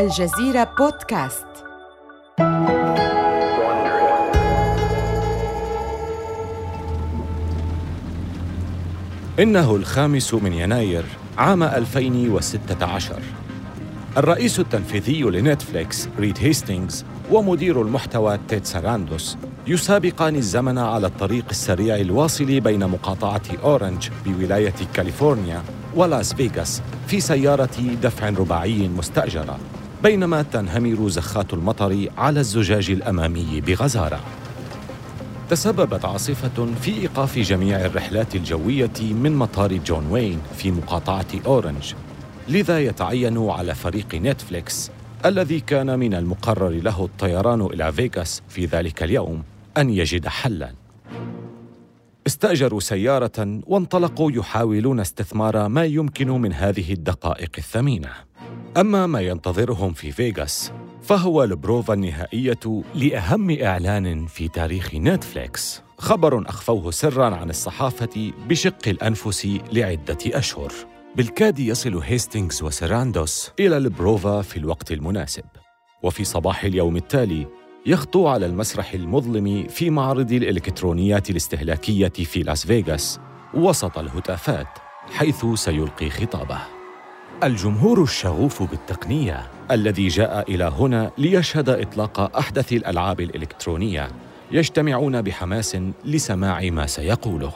الجزيرة بودكاست. إنه الخامس من يناير عام 2016 الرئيس التنفيذي لنتفليكس ريد هيستينغز ومدير المحتوى تيد ساراندوس يسابقان الزمن على الطريق السريع الواصل بين مقاطعة أورنج بولاية كاليفورنيا ولاس فيغاس في سيارة دفع رباعي مستأجرة. بينما تنهمر زخات المطر على الزجاج الأمامي بغزارة. تسببت عاصفة في إيقاف جميع الرحلات الجوية من مطار جون واين في مقاطعة أورنج. لذا يتعين على فريق نتفليكس الذي كان من المقرر له الطيران إلى فيغاس في ذلك اليوم أن يجد حلاً. استأجروا سيارة وانطلقوا يحاولون استثمار ما يمكن من هذه الدقائق الثمينة. أما ما ينتظرهم في فيغاس فهو البروفا النهائية لأهم إعلان في تاريخ نتفليكس. خبر أخفوه سراً عن الصحافة بشق الأنفس لعدة أشهر. بالكاد يصل هيستينغز وساراندوس إلى البروفا في الوقت المناسب. وفي صباح اليوم التالي يخطو على المسرح المظلم في معرض الإلكترونيات الاستهلاكية في لاس فيغاس وسط الهتافات حيث سيلقي خطابه. الجمهور الشغوف بالتقنية الذي جاء إلى هنا ليشهد إطلاق أحدث الألعاب الإلكترونية يجتمعون بحماس لسماع ما سيقوله.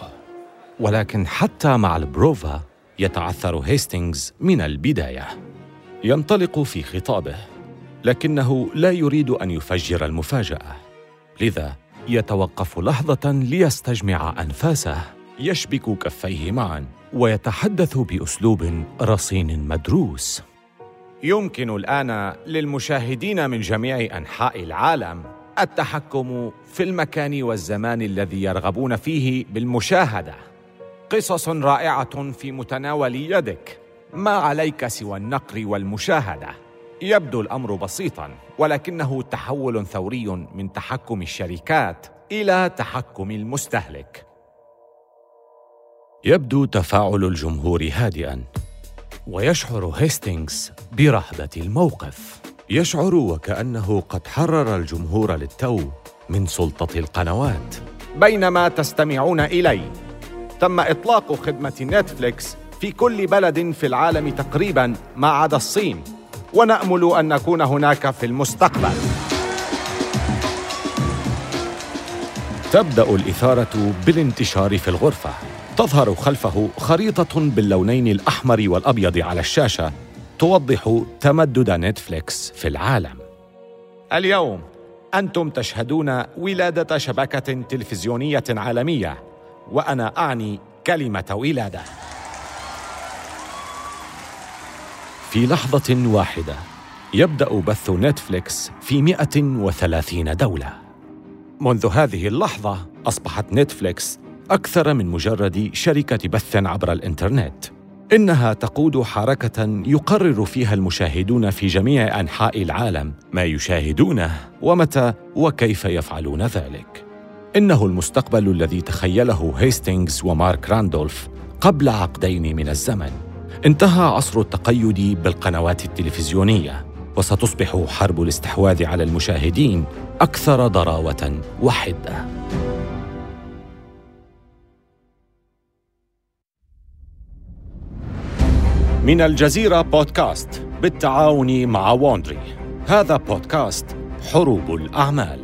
ولكن حتى مع البروفا يتعثر هيستينغز من البداية. ينطلق في خطابه لكنه لا يريد أن يفجر المفاجأة. لذا يتوقف لحظة ليستجمع أنفاسه يشبك كفيه معا. ويتحدث بأسلوب رصين مدروس. يمكن الآن للمشاهدين من جميع أنحاء العالم التحكم في المكان والزمان الذي يرغبون فيه بالمشاهدة. قصص رائعة في متناول يدك. ما عليك سوى النقر والمشاهدة. يبدو الأمر بسيطا ولكنه تحول ثوري من تحكم الشركات إلى تحكم المستهلك. يبدو تفاعل الجمهور هادئا ويشعر هيستينغز برهبة الموقف. يشعر وكأنه قد حرر الجمهور للتو من سلطة القنوات. بينما تستمعون إلي تم إطلاق خدمة نتفليكس في كل بلد في العالم تقريبا ما عدا الصين ونأمل أن نكون هناك في المستقبل. تبدأ الإثارة بالانتشار في الغرفة. تظهر خلفه خريطة باللونين الأحمر والأبيض على الشاشة توضح تمدد نتفليكس في العالم اليوم أنتم تشهدون ولادة شبكة تلفزيونية عالمية وأنا أعني كلمة ولادة في لحظة واحدة يبدأ بث نتفليكس في 130 دولة. منذ هذه اللحظة أصبحت نتفليكس أكثر من مجرد شركة بث عبر الإنترنت. إنها تقود حركة يقرر فيها المشاهدون في جميع أنحاء العالم ما يشاهدونه ومتى وكيف يفعلون ذلك. إنه المستقبل الذي تخيله هيستينغز ومارك راندولف قبل عقدين من الزمن. انتهى عصر التقيد بالقنوات التلفزيونية وستصبح حرب الاستحواذ على المشاهدين أكثر ضراوة وحدة من الجزيرة بودكاست بالتعاون مع ووندري هذا بودكاست حروب الأعمال.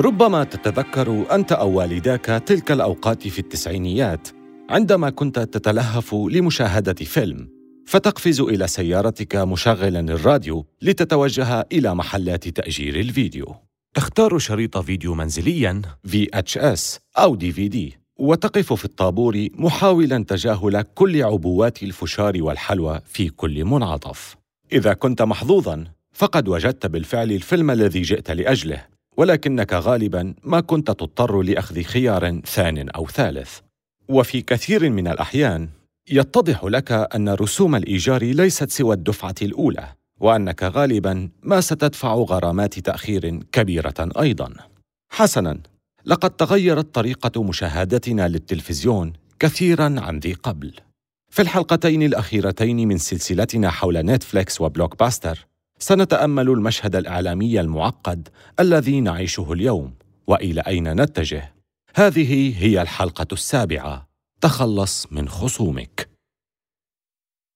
ربما تتذكر أنت أو والداك تلك الأوقات في التسعينيات عندما كنت تتلهف لمشاهدة فيلم فتقفز إلى سيارتك مشغلا الراديو لتتوجه إلى محلات تأجير الفيديو. تختار شريط فيديو منزليا VHS أو DVD وتقف في الطابور محاولا تجاهل كل عبوات الفشار والحلوى في كل منعطف. إذا كنت محظوظا فقد وجدت بالفعل الفيلم الذي جئت لأجله. ولكنك غالبا ما كنت تضطر لأخذ خيار ثان أو ثالث وفي كثير من الأحيان يتضح لك أن رسوم الإيجار ليست سوى الدفعة الأولى وأنك غالباً ما ستدفع غرامات تأخير كبيرة أيضاً. حسناً، لقد تغيرت طريقة مشاهدتنا للتلفزيون كثيراً عن ذي قبل. في الحلقتين الأخيرتين من سلسلتنا حول نتفليكس وبلوك باستر، سنتأمل المشهد الإعلامي المعقد الذي نعيشه اليوم، وإلى أين نتجه. هذه هي الحلقة السابعة. تخلص من خصومك.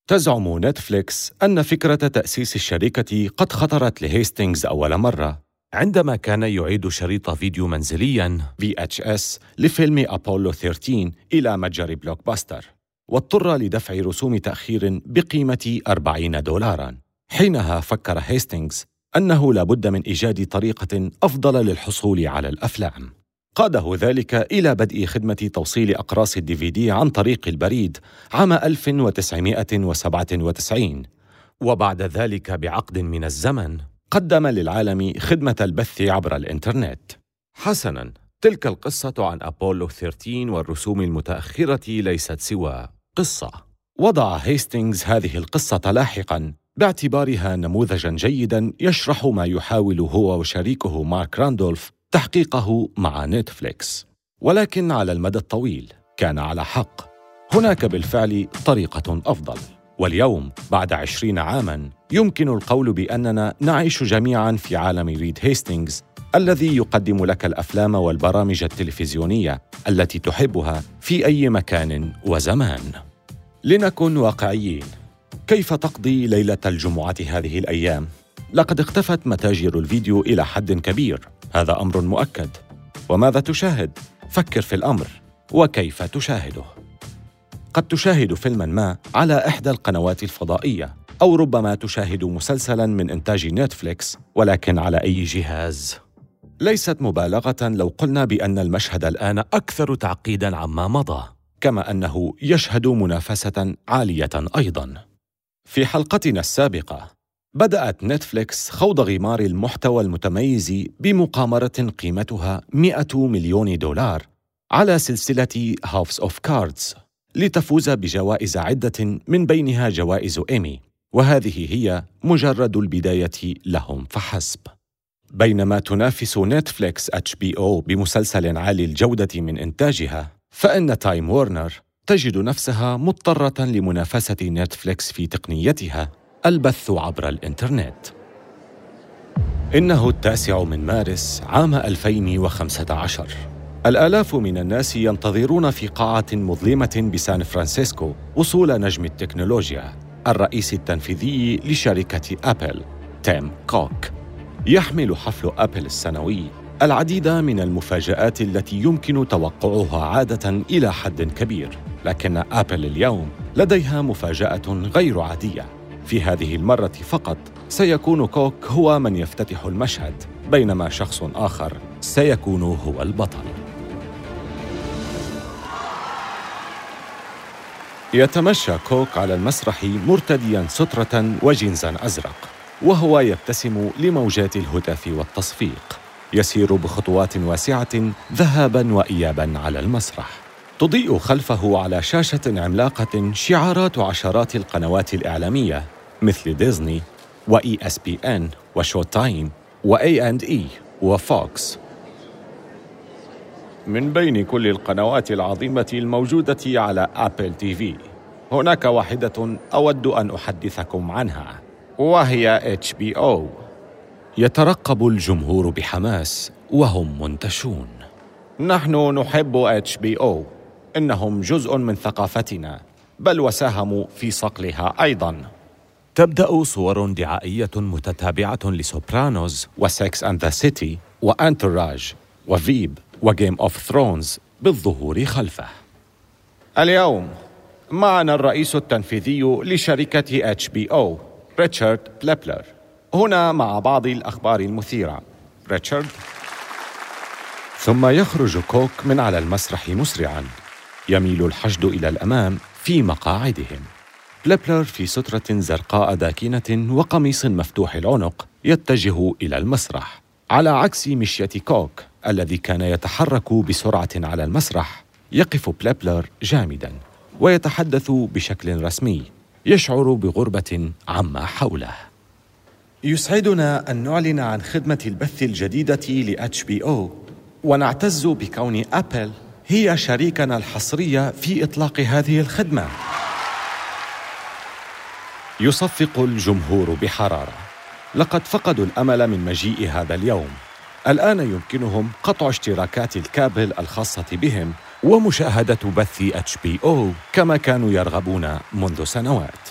تزعم نتفليكس أن فكرة تأسيس الشركة قد خطرت لهيستينغز أول مرة. عندما كان يعيد شريط فيديو منزلياً VHS لفيلم أبولو 13 إلى متجر بلوك باستر واضطر لدفع رسوم تأخير بقيمة 40 دولاراً. حينها فكر هيستينغز أنه لابد من إيجاد طريقة أفضل للحصول على الأفلام. قاده ذلك إلى بدء خدمة توصيل أقراص ال DVD عن طريق البريد عام 1997 وبعد ذلك بعقد من الزمن قدم للعالم خدمة البث عبر الإنترنت. حسناً تلك القصة عن أبولو 13 والرسوم المتأخرة ليست سوى قصة. وضع هيستينغز هذه القصة لاحقاً باعتبارها نموذجا جيدا يشرح ما يحاول هو وشريكه مارك راندولف تحقيقه مع نتفليكس. ولكن على المدى الطويل كان على حق. هناك بالفعل طريقة أفضل. واليوم بعد عشرين عاماً يمكن القول بأننا نعيش جميعاً في عالم ريد هيستينغز الذي يقدم لك الأفلام والبرامج التلفزيونية التي تحبها في أي مكان وزمان. لنكن واقعيين. كيف تقضي ليلة الجمعة هذه الأيام؟ لقد اختفت متاجر الفيديو إلى حد كبير. هذا أمر مؤكد. وماذا تشاهد؟ فكر في الأمر. وكيف تشاهده؟ قد تشاهد فيلما ما على إحدى القنوات الفضائية أو ربما تشاهد مسلسلا من إنتاج نتفليكس ولكن على أي جهاز؟ ليست مبالغة لو قلنا بأن المشهد الآن أكثر تعقيدا عما مضى كما أنه يشهد منافسة عالية أيضا. في حلقتنا السابقة بدأت نتفليكس خوض غمار المحتوى المتميز بمقامرة قيمتها 100 مليون دولار على سلسلة House of Cards لتفوز بجوائز عدة من بينها جوائز إيمي وهذه هي مجرد البداية لهم فحسب. بينما تنافس نتفليكس HBO بمسلسل عالي الجودة من إنتاجها فإن تايم وورنر تجد نفسها مضطرة لمنافسة نتفليكس في تقنيتها البث عبر الإنترنت. إنه التاسع من مارس عام 2015 الآلاف من الناس ينتظرون في قاعة مظلمة بسان فرانسيسكو وصول نجم التكنولوجيا الرئيس التنفيذي لشركة أبل تيم كوك. يحمل حفل أبل السنوي العديد من المفاجآت التي يمكن توقعها عادة إلى حد كبير. لكن أبل اليوم لديها مفاجأة غير عادية. في هذه المرة فقط سيكون كوك هو من يفتتح المشهد بينما شخص آخر سيكون هو البطل. يتمشى كوك على المسرح مرتديا سترة وجينزا أزرق وهو يبتسم لموجات الهتاف والتصفيق. يسير بخطوات واسعة ذهابا وإيابا على المسرح. تضيء خلفه على شاشة عملاقة شعارات عشرات القنوات الإعلامية مثل ديزني و ESPN و Showtime و A&E و Fox من بين كل القنوات العظيمة الموجودة على Apple TV هناك واحدة أود أن أحدثكم عنها وهي HBO. يترقب الجمهور بحماس وهم منتشون. نحن نحب HBO. إنهم جزء من ثقافتنا بل وساهموا في صقلها أيضا. تبدأ صور دعائية متتابعة لسوبرانوز وسكس أند ذا سيتي وأنتوراج وفيب وجيم أوف ثرونز بالظهور خلفه. اليوم معنا الرئيس التنفيذي لشركة HBO ريتشارد بليبلر. هنا مع بعض الأخبار المثيرة. ريتشارد؟ ثم يخرج كوك من على المسرح مسرعا. يميل الحشد إلى الأمام في مقاعدهم. بلبلر في سترة زرقاء داكنة وقميص مفتوح العنق يتجه إلى المسرح. على عكس مشية كوك الذي كان يتحرك بسرعة على المسرح يقف بلابلر جامدا ويتحدث بشكل رسمي يشعر بغربة عما حوله. يسعدنا أن نعلن عن خدمة البث الجديدة ل HBO ونعتز بكون أبل هي شريكنا الحصري في إطلاق هذه الخدمة يصفق الجمهور بحرارة لقد فقدوا الأمل من مجيء هذا اليوم الآن يمكنهم قطع اشتراكات الكابل الخاصة بهم ومشاهدة بث HBO كما كانوا يرغبون منذ سنوات.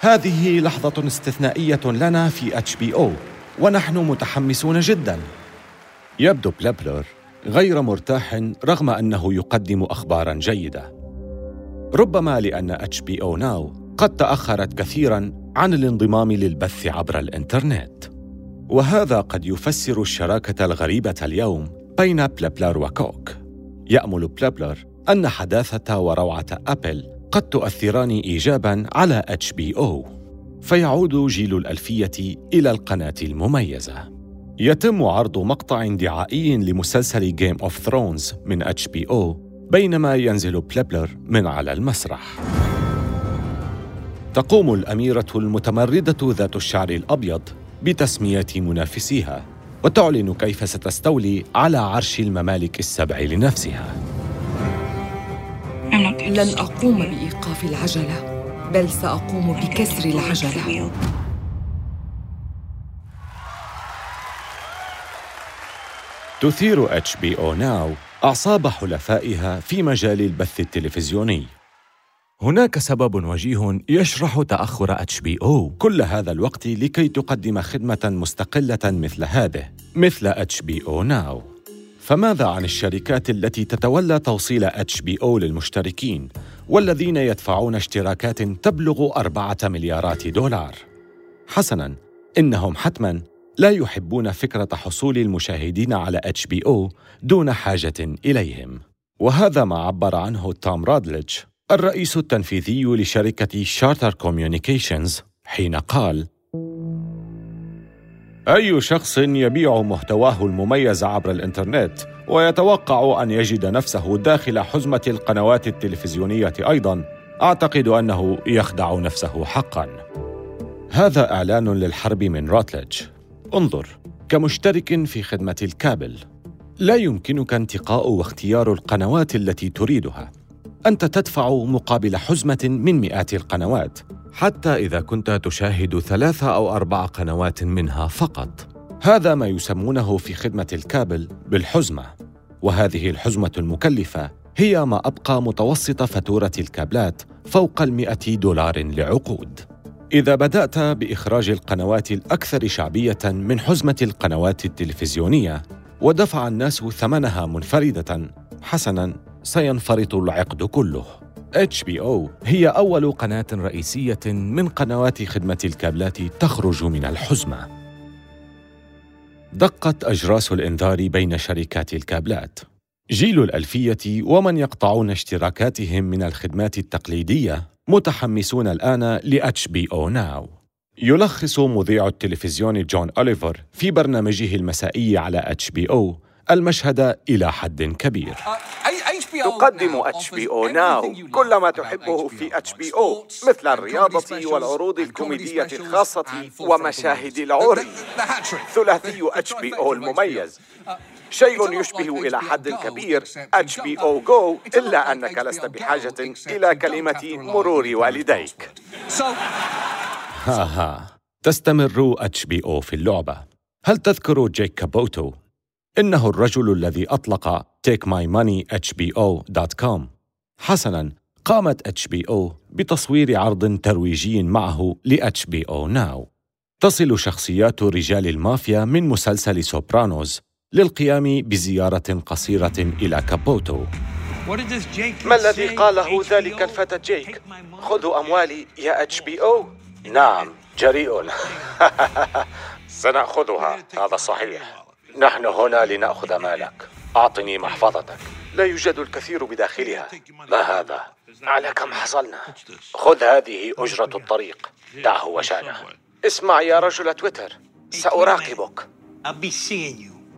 هذه لحظة استثنائية لنا في HBO ونحن متحمسون جدا. يبدو بلبلر غير مرتاح رغم أنه يقدم أخبارا جيدة. ربما لأن HBO Now قد تأخرت كثيرا عن الانضمام للبث عبر الإنترنت. وهذا قد يفسر الشراكة الغريبة اليوم بين بلبلر وكوك. يأمل بلابلر أن حداثة وروعة أبل قد تؤثران إيجاباً على HBO فيعود جيل الألفية إلى القناة المميزة يتم عرض مقطع دعائي لمسلسل Game of Thrones من HBO بينما ينزل بلابلر من على المسرح. تقوم الأميرة المتمردة ذات الشعر الأبيض بتسمية منافسيها وتعلن كيف ستستولي على عرش الممالك السبع لنفسها. لن أقوم بإيقاف العجلة بل سأقوم بكسر العجلة. تثير HBO Now أعصاب حلفائها في مجال البث التلفزيوني. هناك سبب وجيه يشرح تأخر HBO كل هذا الوقت لكي تقدم خدمة مستقلة مثل هذه مثل HBO Now فماذا عن الشركات التي تتولى توصيل HBO للمشتركين والذين يدفعون اشتراكات تبلغ أربعة مليارات دولار؟ حسناً، إنهم حتماً لا يحبون فكرة حصول المشاهدين على HBO دون حاجة إليهم. وهذا ما عبر عنه توم رادليج الرئيس التنفيذي لشركة شارتر كوميونيكيشنز حين قال: أي شخص يبيع محتواه المميز عبر الإنترنت ويتوقع أن يجد نفسه داخل حزمة القنوات التلفزيونية أيضاً، أعتقد أنه يخدع نفسه حقاً. هذا إعلان للحرب من راتلج. انظر، كمشترك في خدمة الكابل، لا يمكنك انتقاء واختيار القنوات التي تريدها. أنت تدفع مقابل حزمة من مئات القنوات حتى إذا كنت تشاهد ثلاثة أو أربع قنوات منها فقط. هذا ما يسمونه في خدمة الكابل بالحزمة. وهذه الحزمة المكلفة هي ما أبقى متوسط فاتورة الكابلات فوق المئة دولار لعقود. إذا بدأت بإخراج القنوات الأكثر شعبية من حزمة القنوات التلفزيونية ودفع الناس ثمنها منفردة حسناً سينفرط العقد كله HBO هي أول قناة رئيسية من قنوات خدمة الكابلات تخرج من الحزمة. دقت أجراس الإنذار بين شركات الكابلات. جيل الألفية ومن يقطعون اشتراكاتهم من الخدمات التقليدية متحمسون الآن ل HBO Now. يلخص مذيع التلفزيون جون أوليفر في برنامجه المسائي على HBO المشهد إلى حد كبير. تقدم HBO Now كل ما تحبه في HBO مثل الرياضة والعروض الكوميدية الخاصة ومشاهد العري. ثلاثي HBO المميز. شيء يشبه إلى حد كبير. اتش بي أو جو إلا أنك لست بحاجة إلى كلمة مرور والديك. ها ها تستمر HBO في اللعبة. هل تذكر جيك كابوتو؟ إنه الرجل الذي أطلق takemymoneyhbo.com حسناً قامت HBO بتصوير عرض ترويجي معه ل HBO Now. تصل شخصيات رجال المافيا من مسلسل سوبرانوز للقيام بزيارة قصيرة إلى كابوتو. ما الذي قاله ذلك الفتى جيك؟ خذوا أموالي يا HBO نعم جريء سنأخذها هذا صحيح. نحن هنا لنأخذ مالك. أعطني محفظتك. لا يوجد الكثير بداخلها. ما هذا؟ على كم حصلنا؟ خذ هذه أجرة الطريق. دعه وشأنه. اسمع يا رجل تويتر. سأراقبك.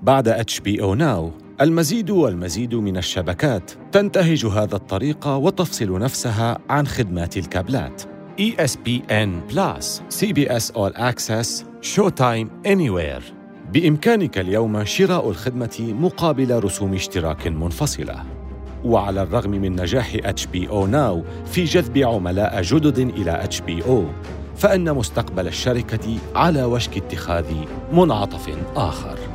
بعد HBO Now المزيد والمزيد من الشبكات تنتهج هذا الطريق وتفصل نفسها عن خدمات الكابلات. ESPN Plus, CBS All Access, Showtime Anywhere. بإمكانك اليوم شراء الخدمة مقابل رسوم اشتراك منفصلة. وعلى الرغم من نجاح HBO Now في جذب عملاء جدد إلى HBO فإن مستقبل الشركة على وشك اتخاذ منعطف آخر.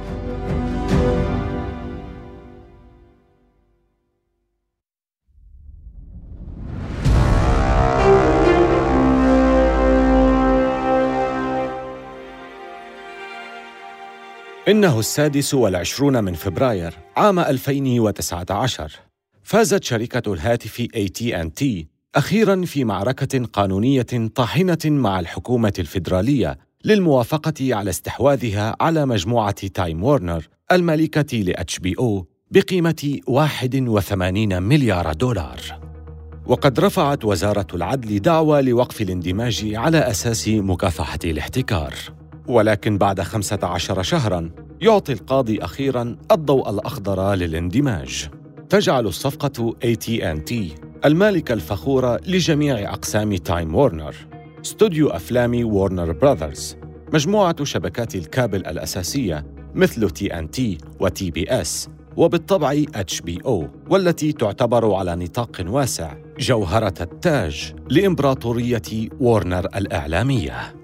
إنه السادس والعشرون من فبراير عام 2019 فازت شركة الهاتف AT&T أخيراً في معركة قانونية طاحنة مع الحكومة الفيدرالية للموافقة على استحواذها على مجموعة تايم وورنر المالكة ل HBO بقيمة 81 مليار دولار. وقد رفعت وزارة العدل دعوى لوقف الاندماج على أساس مكافحة الاحتكار. ولكن بعد 15 شهراً يعطي القاضي أخيراً الضوء الأخضر للاندماج. تجعل الصفقة AT&T المالكة الفخورة لجميع أقسام تايم وورنر استوديو أفلام وورنر براذرز مجموعة شبكات الكابل الأساسية مثل تي ان تي وتي بي اس وبالطبع اتش بي أو والتي تعتبر على نطاق واسع جوهرة التاج لإمبراطورية وورنر الإعلامية.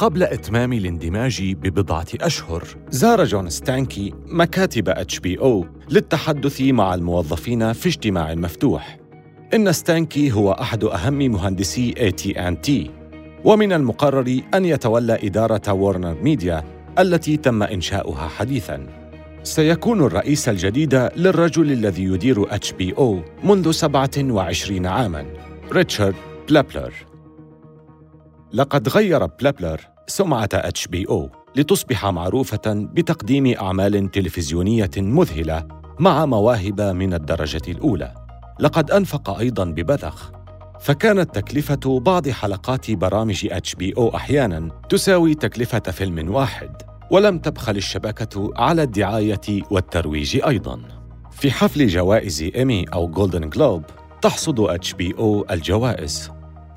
قبل إتمام الاندماج ببضعة أشهر زار جون ستانكي مكاتب HBO للتحدث مع الموظفين في اجتماع مفتوح. إن ستانكي هو أحد أهم مهندسي اي تي ان تي ومن المقرر أن يتولى إدارة وورنر ميديا التي تم إنشاؤها حديثاً. سيكون الرئيس الجديد للرجل الذي يدير HBO منذ 27 عاماً ريتشارد بلبلر. لقد غير بلبلر سمعة HBO لتصبح معروفة بتقديم أعمال تلفزيونية مذهلة مع مواهب من الدرجة الأولى. لقد أنفق أيضاً ببذخ، فكانت تكلفة بعض حلقات برامج HBO أحياناً تساوي تكلفة فيلم واحد، ولم تبخل الشبكة على الدعاية والترويج أيضاً. في حفل جوائز إيمي أو جولدن جلوب تحصد HBO الجوائز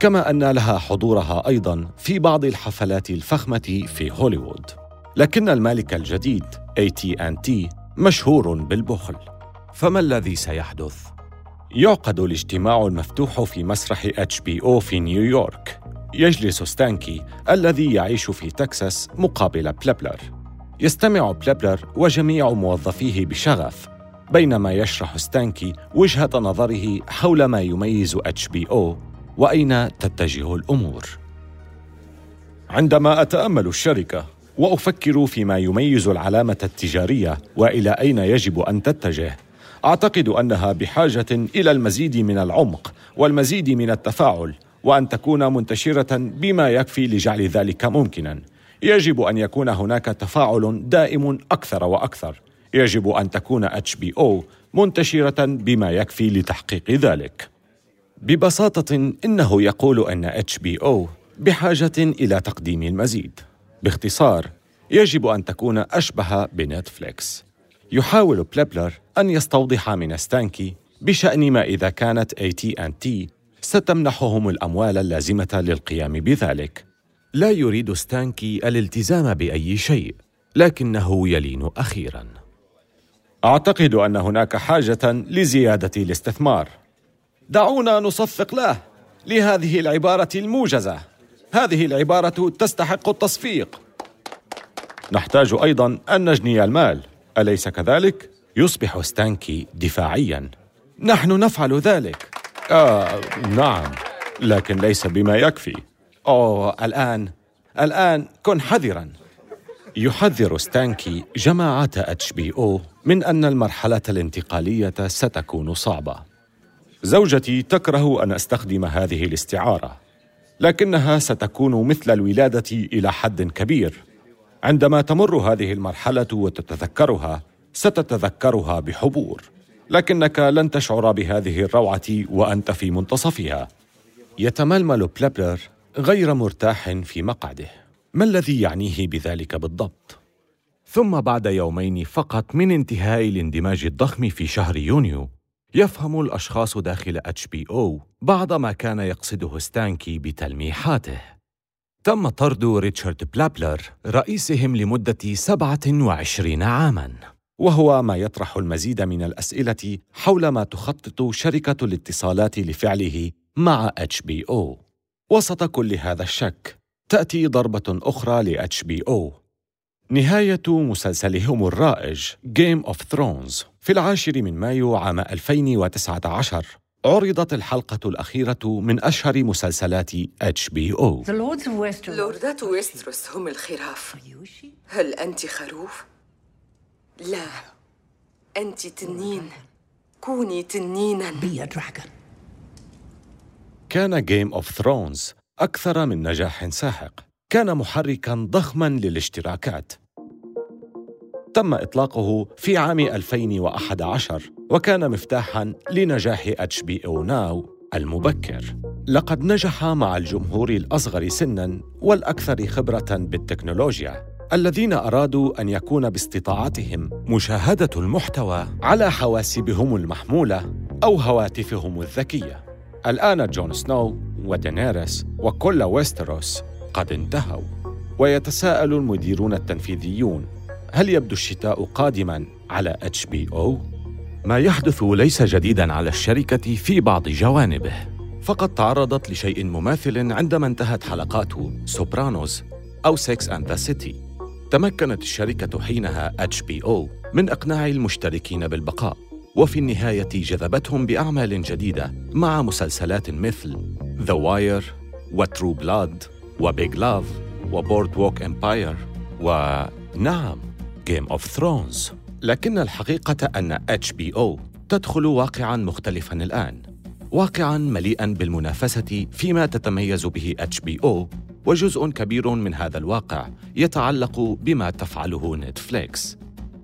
كما أن لها حضورها أيضا في بعض الحفلات الفخمة في هوليوود. لكن المالك الجديد AT&T مشهور بالبخل. فما الذي سيحدث؟ يعقد الاجتماع المفتوح في مسرح HBO في نيويورك. يجلس ستانكي الذي يعيش في تكساس مقابل بلبلر. يستمع بلبلر وجميع موظفيه بشغف بينما يشرح ستانكي وجهة نظره حول ما يميز HBO وأين تتجه الأمور؟ عندما أتأمل الشركة وأفكر فيما يميز العلامة التجارية وإلى أين يجب أن تتجه أعتقد أنها بحاجة إلى المزيد من العمق والمزيد من التفاعل وأن تكون منتشرة بما يكفي لجعل ذلك ممكنا. يجب أن يكون هناك تفاعل دائم أكثر وأكثر. يجب أن تكون HBO منتشرة بما يكفي لتحقيق ذلك. ببساطة إنه يقول أن HBO بحاجة إلى تقديم المزيد. باختصار، يجب أن تكون أشبه بنتفليكس. يحاول بلبلر أن يستوضح من ستانكي بشأن ما إذا كانت اي تي ان تي ستمنحهم الأموال اللازمة للقيام بذلك. لا يريد ستانكي الالتزام بأي شيء، لكنه يلين أخيراً. أعتقد أن هناك حاجة لزيادة الاستثمار دعونا نصفق له لهذه العبارة الموجزة. هذه العبارة تستحق التصفيق. نحتاج أيضا أن نجني المال. أليس كذلك؟ يصبح ستانكي دفاعيا. نحن نفعل ذلك. آه نعم. لكن ليس بما يكفي. أوه الآن الآن كن حذرا. يحذر ستانكي جماعة HBO من أن المرحلة الانتقالية ستكون صعبة. زوجتي تكره أن أستخدم هذه الاستعارة لكنها ستكون مثل الولادة إلى حد كبير. عندما تمر هذه المرحلة وتتذكرها ستتذكرها بحبور لكنك لن تشعر بهذه الروعة وأنت في منتصفها. يتململ بلابلر غير مرتاح في مقعده. ما الذي يعنيه بذلك بالضبط؟ ثم بعد يومين فقط من انتهاء الاندماج الضخم في شهر يونيو. يفهم الأشخاص داخل HBO بعض ما كان يقصده ستانكي بتلميحاته. تم طرد ريتشارد بلابلر رئيسهم لمدة 27 عاماً. وهو ما يطرح المزيد من الأسئلة حول ما تخطط شركة الاتصالات لفعله مع HBO وسط كل هذا الشك تأتي ضربة أخرى ل HBO نهاية مسلسلهم الرائج Game of Thrones. في العاشر من مايو عام 2019 عرضت الحلقة الأخيرة من أشهر مسلسلات HBO لوردات ويستروس هم الخراف. هل أنت خروف؟ لا. أنت تنين. كوني تنينا. كان Game of Thrones أكثر من نجاح ساحق. كان محركاً ضخماً للاشتراكات. تم إطلاقه في عام 2011 وكان مفتاحاً لنجاح HBO Now المبكر. لقد نجح مع الجمهور الأصغر سناً والأكثر خبرة بالتكنولوجيا الذين أرادوا أن يكون باستطاعتهم مشاهدة المحتوى على حواسبهم المحمولة أو هواتفهم الذكية. الآن جون سنو ودينيريس وكل ويستروس قد انتهوا. ويتساءل المديرون التنفيذيون هل يبدو الشتاء قادما على HBO ما يحدث ليس جديدا على الشركة في بعض جوانبه. فقد تعرضت لشيء مماثل عندما انتهت حلقات Sopranos أو Sex and the City تمكنت الشركة حينها HBO من إقناع المشتركين بالبقاء وفي النهاية جذبتهم بأعمال جديدة مع مسلسلات مثل The Wire و True Blood و Big Love و Boardwalk Empire ونعم Game of Thrones لكن الحقيقة أن HBO تدخل واقعاً مختلفاً الآن. واقعاً مليئاً بالمنافسة فيما تتميز به HBO وجزء كبير من هذا الواقع يتعلق بما تفعله نتفليكس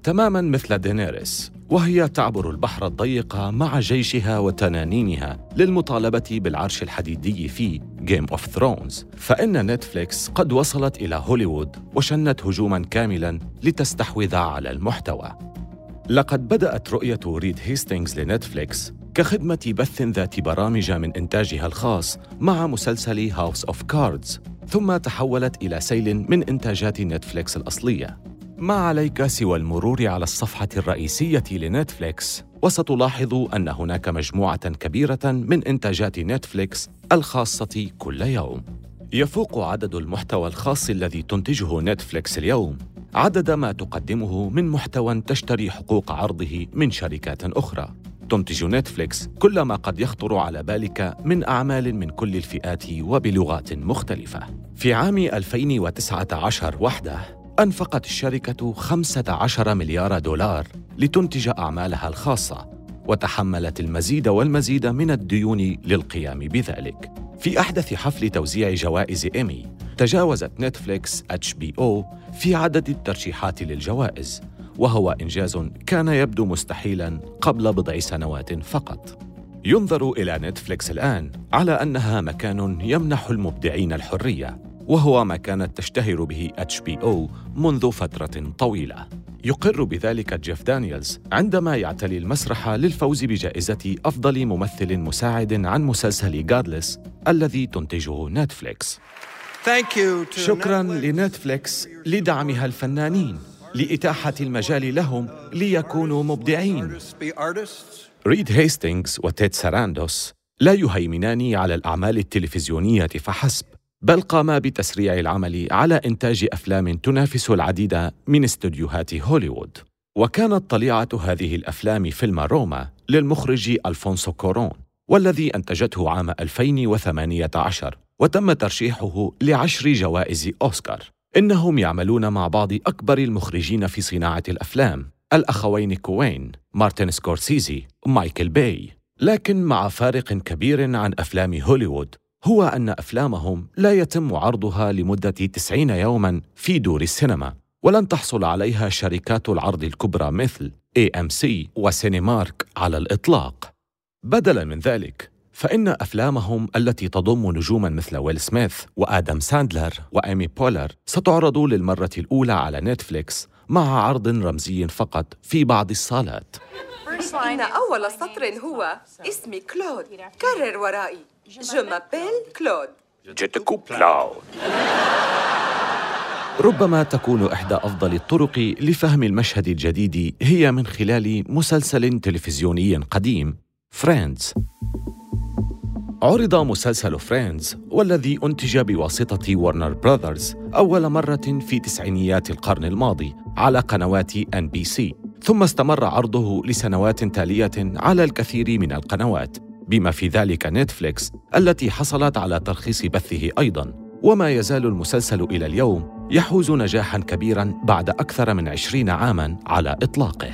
تماماً مثل دينيريس وهي تعبر البحر الضيق مع جيشها وتنانينها للمطالبة بالعرش الحديدي في Game of Thrones فإن نتفليكس قد وصلت إلى هوليوود وشنت هجوما كاملا لتستحوذ على المحتوى. لقد بدأت رؤية ريد هيستينغز لنتفليكس كخدمة بث ذات برامج من إنتاجها الخاص مع مسلسل House of Cards ثم تحولت إلى سيل من إنتاجات نتفليكس الأصلية. ما عليك سوى المرور على الصفحة الرئيسية لنتفليكس وستلاحظ أن هناك مجموعة كبيرة من إنتاجات نتفليكس الخاصة كل يوم. يفوق عدد المحتوى الخاص الذي تنتجه نتفليكس اليوم عدد ما تقدمه من محتوى تشتري حقوق عرضه من شركات أخرى. تنتج نتفليكس كل ما قد يخطر على بالك من أعمال من كل الفئات وبلغات مختلفة. في عام 2019 وحده أنفقت الشركة 15 مليار دولار لتنتج أعمالها الخاصة وتحملت المزيد والمزيد من الديون للقيام بذلك. في أحدث حفل توزيع جوائز إيمي تجاوزت نتفليكس HBO في عدد الترشيحات للجوائز وهو إنجاز كان يبدو مستحيلاً قبل بضع سنوات فقط. ينظر إلى نتفليكس الآن على أنها مكان يمنح المبدعين الحرية. وهو ما كانت تشتهر به HBO منذ فترة طويلة. يقر بذلك جيف دانييلز عندما يعتلي المسرح للفوز بجائزة أفضل ممثل مساعد عن مسلسل Godless الذي تنتجه نتفليكس. شكرا لنتفليكس لدعمها الفنانين لإتاحة المجال لهم ليكونوا مبدعين. ريد هيستينغز وتيد ساراندوس لا يهيمنان على الأعمال التلفزيونية فحسب بل قام بتسريع العمل على إنتاج أفلام تنافس العديد من استوديوهات هوليوود. وكانت طليعة هذه الأفلام فيلم روما للمخرج ألفونسو كورون والذي أنتجته عام 2018 وتم ترشيحه لعشر جوائز أوسكار. إنهم يعملون مع بعض أكبر المخرجين في صناعة الأفلام الأخوين كوين، مارتن سكورسيزي ومايكل باي. لكن مع فارق كبير عن أفلام هوليوود هو أن أفلامهم لا يتم عرضها لمدة 90 يوماً في دور السينما ولن تحصل عليها شركات العرض الكبرى مثل AMC وسينمارك على الإطلاق. بدلاً من ذلك فإن أفلامهم التي تضم نجوما مثل ويل سميث وآدم ساندلر وإيمي بولر ستعرض للمرة الأولى على نتفليكس مع عرض رمزي فقط في بعض الصالات. إن أول سطر هو اسمي كلود كرر ورائي. je m'appelle Claude جيتكو كلاود ربما تكون إحدى أفضل الطرق لفهم المشهد الجديد هي من خلال مسلسل تلفزيوني قديم فريندز عرض مسلسل فريندز والذي أنتج بواسطة ورنر براذرز أول مرة في تسعينيات القرن الماضي على قنوات ان بي سي ثم استمر عرضه لسنوات تالية على الكثير من القنوات. بما في ذلك نتفليكس التي حصلت على ترخيص بثه أيضاً وما يزال المسلسل إلى اليوم يحوز نجاحاً كبيراً بعد أكثر من عشرين عاماً على إطلاقه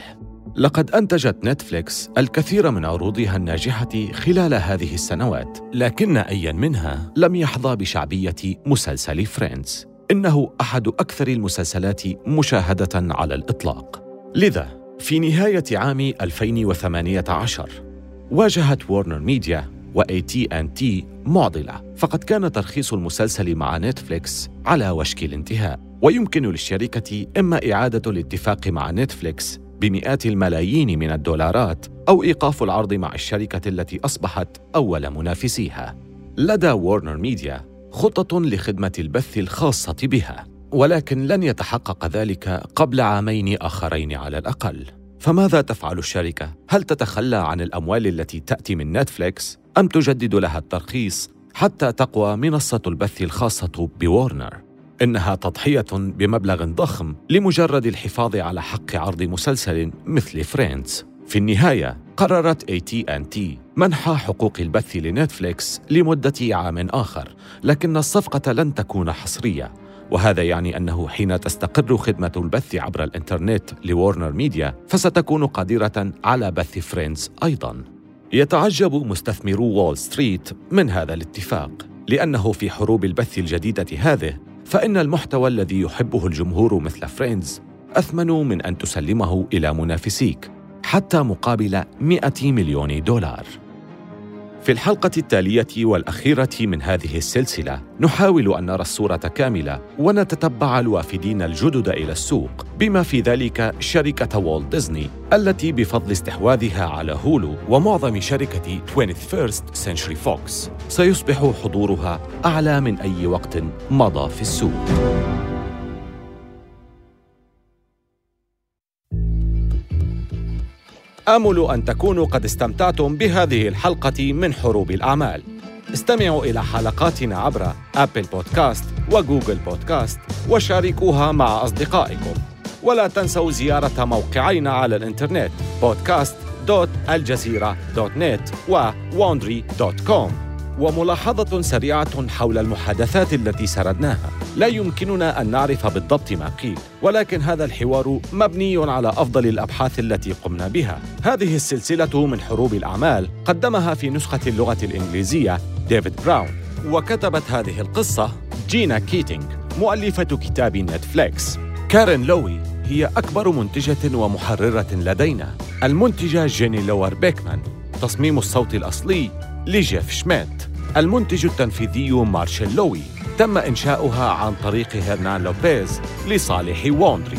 لقد أنتجت نتفليكس الكثير من عروضها الناجحة خلال هذه السنوات، لكن أيا منها لم يحظى بشعبية مسلسل فريندز. إنه أحد أكثر المسلسلات مشاهدة على الإطلاق. لذا في نهاية عام 2018 واجهت وورنر ميديا واي تي ان تي معضلة، فقد كان ترخيص المسلسل مع نتفليكس على وشك الانتهاء، ويمكن للشركة إما إعادة الاتفاق مع نتفليكس بمئات الملايين من الدولارات أو إيقاف العرض مع الشركة التي أصبحت أول منافسيها. لدى وورنر ميديا خطة لخدمة البث الخاصة بها ولكن لن يتحقق ذلك قبل عامين آخرين على الأقل. فماذا تفعل الشركة؟ هل تتخلى عن الأموال التي تأتي من نتفليكس؟ أم تجدد لها الترخيص حتى تقوى منصة البث الخاصة بورنر؟ إنها تضحية بمبلغ ضخم لمجرد الحفاظ على حق عرض مسلسل مثل فريندز. في النهاية قررت AT&T منح حقوق البث لنتفليكس لمدة عام آخر، لكن الصفقة لن تكون حصرية، وهذا يعني أنه حين تستقر خدمة البث عبر الإنترنت لورنر ميديا فستكون قادرة على بث فريندز أيضاً. يتعجب مستثمرو وول ستريت من هذا الاتفاق، لأنه في حروب البث الجديدة هذه فإن المحتوى الذي يحبه الجمهور مثل فريندز أثمن من أن تسلمه إلى منافسيك حتى مقابل 100 مليون دولار في الحلقة التالية والأخيرة من هذه السلسلة نحاول أن نرى الصورة كاملة ونتتبع الوافدين الجدد إلى السوق بما في ذلك شركة والت ديزني التي بفضل استحواذها على هولو ومعظم شركة 21st Century Fox. سيصبح حضورها أعلى من أي وقت مضى في السوق. آمل أن تكونوا قد استمتعتم بهذه الحلقة من حروب الأعمال. استمعوا إلى حلقاتنا عبر أبل بودكاست وجوجل بودكاست وشاركوها مع أصدقائكم. ولا تنسوا زيارة موقعينا على الإنترنت podcast.aljazeera.net و wandry.com وملاحظة سريعة حول المحادثات التي سردناها. لا يمكننا أن نعرف بالضبط ما قيل ولكن هذا الحوار مبني على أفضل الأبحاث التي قمنا بها. هذه السلسلة من حروب الأعمال قدمها في نسخة اللغة الإنجليزية ديفيد براون وكتبت هذه القصة جينا كيتينغ مؤلفة كتاب نتفليكس. كارين لوي هي أكبر منتجة ومحررة لدينا. المنتجة جيني لوار بيكمان تصميم الصوت الأصلي لجيف شميت. المنتج التنفيذي مارشال لوي تم إنشاؤها عن طريق هرنان لوبيز لصالح ووندري